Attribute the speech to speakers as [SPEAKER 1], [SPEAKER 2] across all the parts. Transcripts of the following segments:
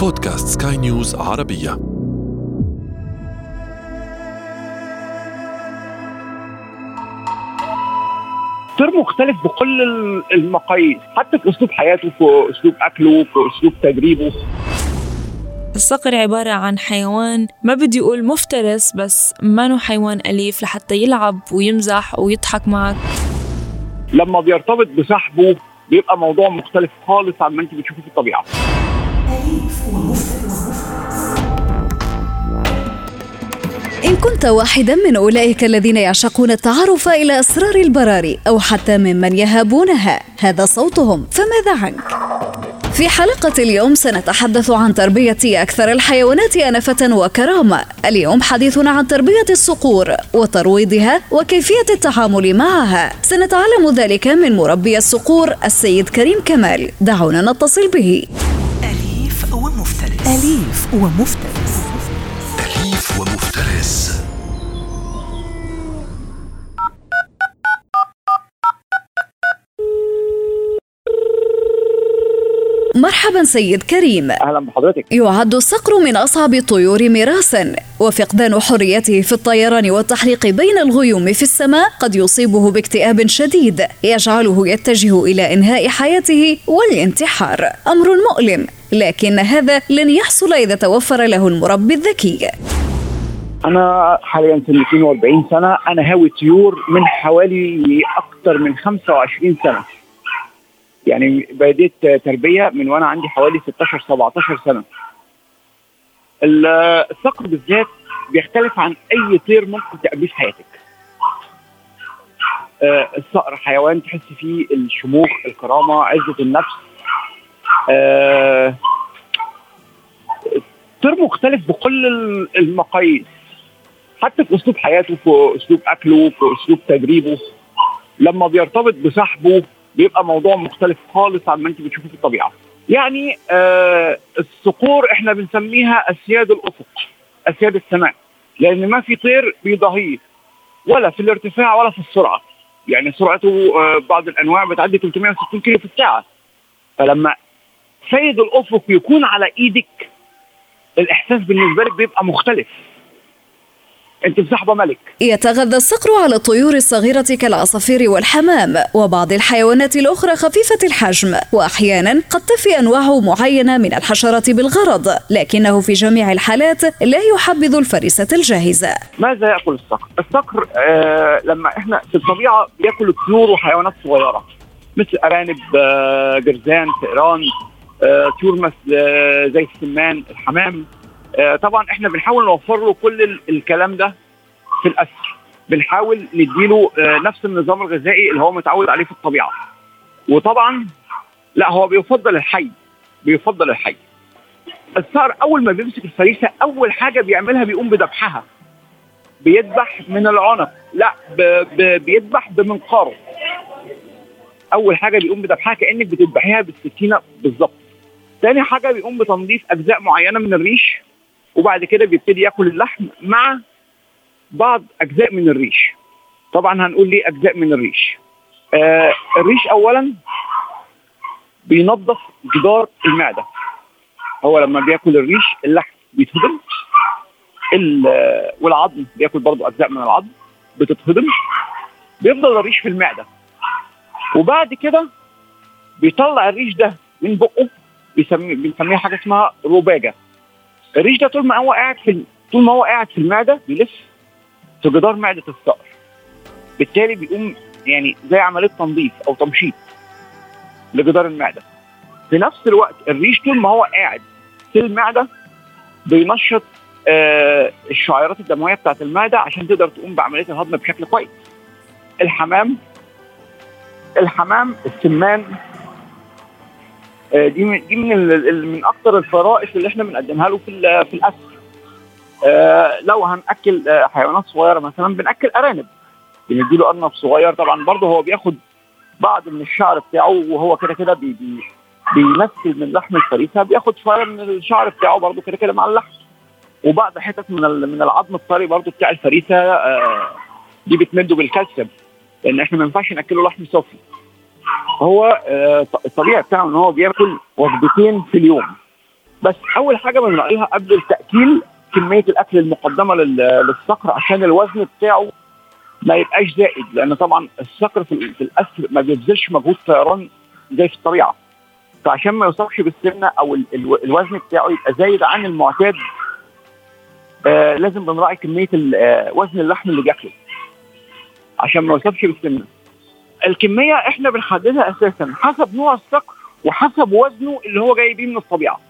[SPEAKER 1] بودكاست سكاي نيوز عربية.
[SPEAKER 2] دكتور مختلف بكل المقاييس حتى في أسلوب حياته في أسلوب أكله في أسلوب تدريبه.
[SPEAKER 3] الصقر عبارة عن حيوان ما بدي أقول مفترس بس ما حيوان أليف لحتى يلعب ويمزح ويضحك معك.
[SPEAKER 2] لما بيرتبط بصاحبه بيبقى موضوع مختلف خالص عن ما أنت بتشوفيه في الطبيعة.
[SPEAKER 4] إن كنت واحدا من أولئك الذين يعشقون التعرف إلى أسرار البراري أو حتى ممن يهابونها هذا صوتهم. فماذا عنك؟ في حلقة اليوم سنتحدث عن تربية أكثر الحيوانات أنفة وكرامة. اليوم حديثنا عن تربية الصقور وترويضها وكيفية التعامل معها. سنتعلم ذلك من مربي الصقور السيد كريم كمال. دعونا نتصل به.
[SPEAKER 5] ومفترس. أليف ومفترس.
[SPEAKER 4] مرحبا سيد كريم.
[SPEAKER 2] أهلا بحضرتك.
[SPEAKER 4] يعد الصقر من أصعب الطيور ميراثا وفقدان حريته في الطيران والتحليق بين الغيوم في السماء قد يصيبه باكتئاب شديد يجعله يتجه إلى إنهاء حياته والانتحار. أمر مؤلم لكن هذا لن يحصل إذا توفر له المربي الذكي.
[SPEAKER 2] أنا حاليا سني 42 سنة أنا هاوي طيور من حوالي أكثر من 25 سنة. يعني بديت تربية من وأنا عندي حوالي 16 17 سنة. ال- الصقر بالذات بيختلف عن أي طير ممكن تقابليه في حياتك. آه، الصقر حيوان تحس فيه الشموخ الكرامة عزة النفس. آه، طير مختلف بكل ال- المقاييس. حتى في أسلوب حياته في أسلوب أكله في أسلوب تدريبه. لما بيرتبط بصاحبه بيبقى موضوع مختلف خالص عن ما انت بتشوفيه في الطبيعة. يعني آه الصقور إحنا بنسميها أسياد الأفق أسياد السماء لأن ما في طير بيضاهيه ولا في الارتفاع ولا في السرعة. يعني سرعته آه بعض الأنواع بتعدي 360 كيلو في الساعة. فلما سيد الأفق يكون على إيدك الإحساس بالنسبة لك بيبقى مختلف. انت مصاحبه ملك.
[SPEAKER 4] يتغذى الصقر على الطيور الصغيرة كالعصافير والحمام وبعض الحيوانات الأخرى خفيفة الحجم وأحيانا قد تفي أنواع معينة من الحشرات بالغرض لكنه في جميع الحالات لا يحبذ الفريسة الجاهزة.
[SPEAKER 2] ماذا يأكل الصقر؟ الصقر آه لما إحنا في الطبيعة بيأكل الطيور وحيوانات صغيرة مثل أرانب آه جرذان فئران آه طيور مثل آه زي السمان الحمام. طبعا إحنا بنحاول نوفر له كل ال- الكلام ده في الأسر. بنحاول نديله آه نفس النظام الغذائي اللي هو متعود عليه في الطبيعة. وطبعا لا هو بيفضل الحي بيفضل الحي. الصقر أول ما بيمسك الفريسة أول حاجة بيعملها بيقوم بذبحها بيذبح من العنق. لا. بيذبح بمنقاره أول حاجة بيقوم بذبحها كأنك بتذبحيها بالسكينة بالظبط. تاني حاجة بيقوم بتنظيف أجزاء معينة من الريش. وبعد كده بيبتدي ياكل اللحم مع بعض أجزاء من الريش. طبعا هنقول ليه أجزاء من الريش. آه الريش اولا بينظف جدار المعدة. هو لما بياكل الريش اللحم بيتهضم. ال- والعظم بياكل برضو أجزاء من العظم بتتهضم. بيفضل الريش في المعدة. وبعد كده بيطلع الريش ده من بقه بنسميها حاجة اسمها روباجه الريش ده طول ما هو قاعد في طول ما هو قاعد في المعدة بيلف في جدار معدة الصقر بالتالي بيقوم يعني زي عملية تنظيف أو تمشيط لجدار المعدة في نفس الوقت الريش طول ما هو قاعد في المعدة بينشط آه الشعيرات الدموية بتاعت المعدة عشان تقدر تقوم بعملية الهضم بشكل كويس. الحمام الحمام السمان دي من دي من من أكتر الفرائس اللي إحنا بنقدمها له في في الاسر. آه لو هنأكل آه حيوانات صغيرة مثلا بنأكل أرانب. بنديله أرنب صغير. طبعا برضه هو بياخد بعض من الشعر بتاعه وهو كده كده بي بي بيمثل من لحم الفريسة. بياخد شوية من الشعر بتاعه برضه كده كده مع اللحم. وبعض حتت من من العظم الطري برضه بتاع الفريسة آه دي بتمده بالكالسيوم. لأن إحنا ما ينفعش نأكله لحم صافي. هو آه، الطبيعي بتاعه إن هو بياكل وجبتين في اليوم. بس أول حاجة بنراعيها قبل التأكيل كمية الأكل المقدمة لل- للصقر عشان الوزن بتاعه ما يبقاش زائد لأن طبعا الصقر في, في الاسر ما بيبذلش مجهود طيران زي في الطبيعة. فعشان ما يوصلش بالسمنة أو ال- ال- الوزن بتاعه يبقى زايد عن المعتاد آه لازم بنراعي كمية آه وزن اللحم اللي بياكله. عشان ما يوصلش بالسمنة. الكمية إحنا بنحددها أساسا حسب نوع الصقر وحسب وزنه اللي هو جاي بيه من الطبيعة.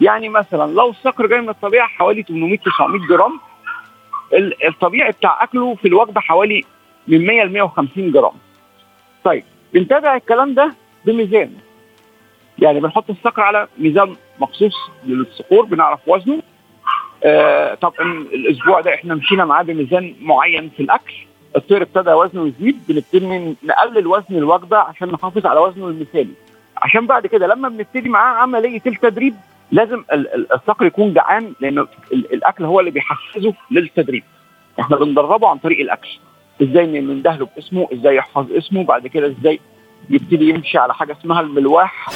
[SPEAKER 2] يعني مثلا لو الصقر جاي من الطبيعة حوالي 800 900 جرام ال- الطبيعي بتاع أكله في الوجبة حوالي من 100 ل 150 جرام. طيب بنتابع الكلام ده بميزان. يعني بنحط الصقر على ميزان مخصوص للصقور بنعرف وزنه. آه طبعا الأسبوع ده إحنا مشينا معاه بميزان معين في الأكل. الطير ابتدى وزنه يزيد بنبتدي نقلل وزن الوجبة عشان نحافظ على وزنه المثالي. عشان بعد كده لما بنبتدي معاه عملية التدريب لازم ال- ال- الصقر يكون جعان لأن ال- الأكل هو اللي بيحفزه للتدريب. إحنا بندربه عن طريق الأكل. إزاي نندهله باسمه إزاي يحفظ اسمه بعد كده إزاي يبتدي يمشي على حاجة اسمها الملواح.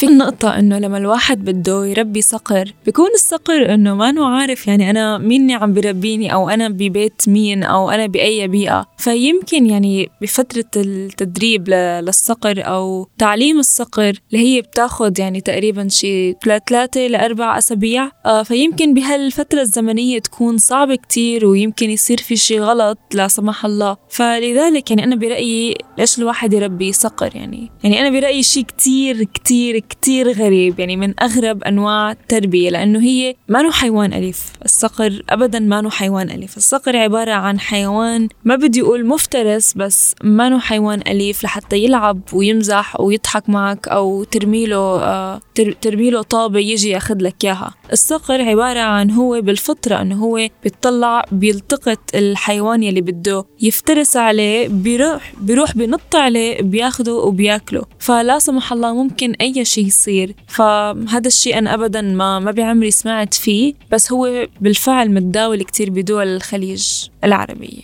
[SPEAKER 3] في نقطة إنه لما الواحد بده يربي صقر بيكون الصقر إنه ما نو عارف يعني أنا مين عم بربيني أو أنا ببيت مين أو أنا بأي بيئة. فيمكن يعني بفترة التدريب للصقر أو تعليم الصقر اللي هي بتاخد يعني تقريبا شي ثلاثة لأربع أسابيع آه فيمكن بهالفترة الزمنية تكون صعبة كتير ويمكن يصير في شي غلط لا سمح الله. فلذلك يعني أنا برأيي ليش الواحد يربي صقر يعني؟ يعني أنا برأيي شي كتير كتير كتير غريب يعني من أغرب أنواع التربية لأنه هي ما نو حيوان أليف الصقر أبدا ما نو حيوان أليف. الصقر عبارة عن حيوان ما بدي أقول مفترس بس ما نو حيوان أليف لحتى يلعب ويمزح ويضحك معك أو ترميله آه تر- ترميله طابة يجي ياخد لك إياها. الصقر عبارة عن هو بالفطرة أنه هو بيطلع بيلتقط الحيوان يلي بده يفترس عليه بيروح بيروح بنط عليه بياخده وبياكله. فلا سمح الله ممكن أي شيء يصير. فهذا الشيء أنا أبدا ما ما بعمري سمعت فيه بس هو بالفعل متداول كتير بدول الخليج العربية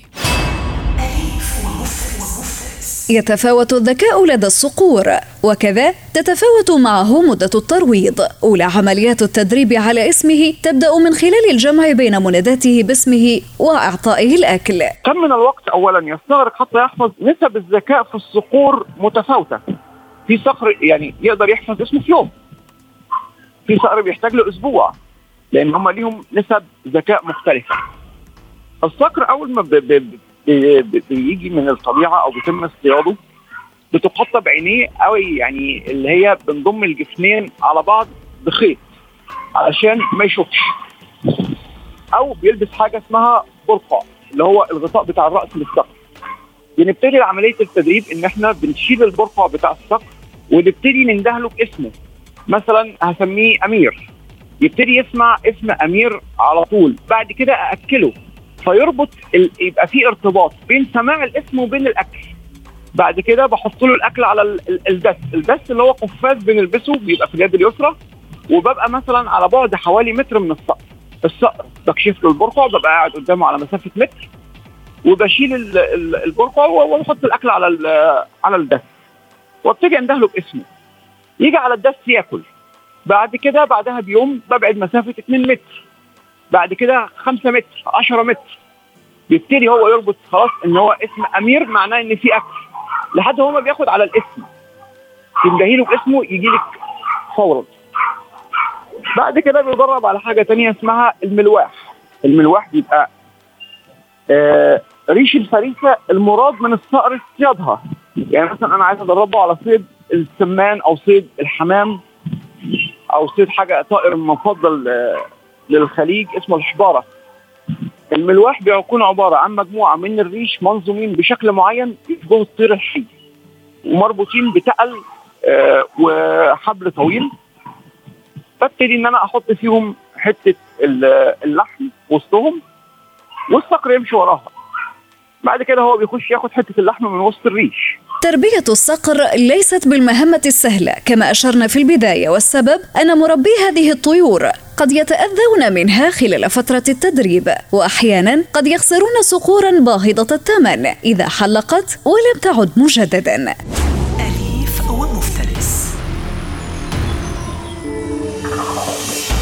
[SPEAKER 4] يتفاوت الذكاء لدى الصقور وكذا تتفاوت معه مدة الترويض. أولى عمليات التدريب على اسمه تبدأ من خلال الجمع بين مناداته باسمه وإعطائه الأكل.
[SPEAKER 2] كم من الوقت اولا؟ يستغرق حتى يحفظ نسب الذكاء في الصقور متفاوتة. في صقر يعني يقدر يحفظ اسمه في يوم. في صقر بيحتاج له أسبوع لأن هم ليهم نسب ذكاء مختلفة. الصقر أول ما بيجي من الطبيعة أو بيتم اصطياده بتقطب عينيه قوي يعني اللي هي بنضم الجفنين على بعض بخيط علشان ما يشوفش. أو بيلبس حاجة اسمها برقع اللي هو الغطاء بتاع الرأس للصقر بنبتدي عملية التدريب إن إحنا بنشيل البرقع بتاع الصقر ونبتدي نندهله باسمه مثلا هسميه أمير. يبتدي يسمع اسم أمير على طول. بعد كده أأكله. فيربط ال... يبقى في ارتباط بين سماع الاسم وبين الأكل. بعد كده بحط له الأكل على ال- ال- الدس. الدس اللي هو قفاز بنلبسه بيبقى في اليد اليسرى. وببقى مثلا على بعد حوالي متر من الصقر. الصقر بكشف له البرقع ببقى قاعد قدامه على مسافة متر. وبشيل ال- ال- البرقع وأحط الأكل على على الدس. وابتدي اندهله باسمه. يجي على الدس ياكل. بعد كده بعدها بيوم ببعد مسافة 2 متر. بعد كده 5 متر 10 متر. بيبتدي هو يربط خلاص إن هو اسم أمير معناه إن في أكل. لحد هو ما بياخد على الاسم. تندهي له باسمه يجي لك فورا. بعد كده بيدرب على حاجة تانية اسمها الملواح. الملواح بيبقى آه ريش الفريسة المراد من الصقر اصطيادها يعني مثلا أنا عايز أدربه على صيد السمان أو صيد الحمام أو صيد حاجة طائر مفضل آه للخليج اسمه الحبارة. الملواح بيكون عبارة عن مجموعة من الريش منظومين بشكل معين يشبهوا الطير الحي. ومربوطين بتقل آه وحبل طويل. ببتدي إن أنا أحط فيهم حتة ال- اللحم وسطهم والصقر يمشي وراها. بعد كده هو بيخش ياخد حتة اللحم من وسط الريش.
[SPEAKER 4] تربية الصقر ليست بالمهمة السهلة كما أشرنا في البداية والسبب أن مربي هذه الطيور قد يتأذون منها خلال فترة التدريب وأحيانا قد يخسرون صقورا باهظة الثمن إذا حلقت ولم تعد مجددا.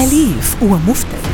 [SPEAKER 5] أليف ومفترس.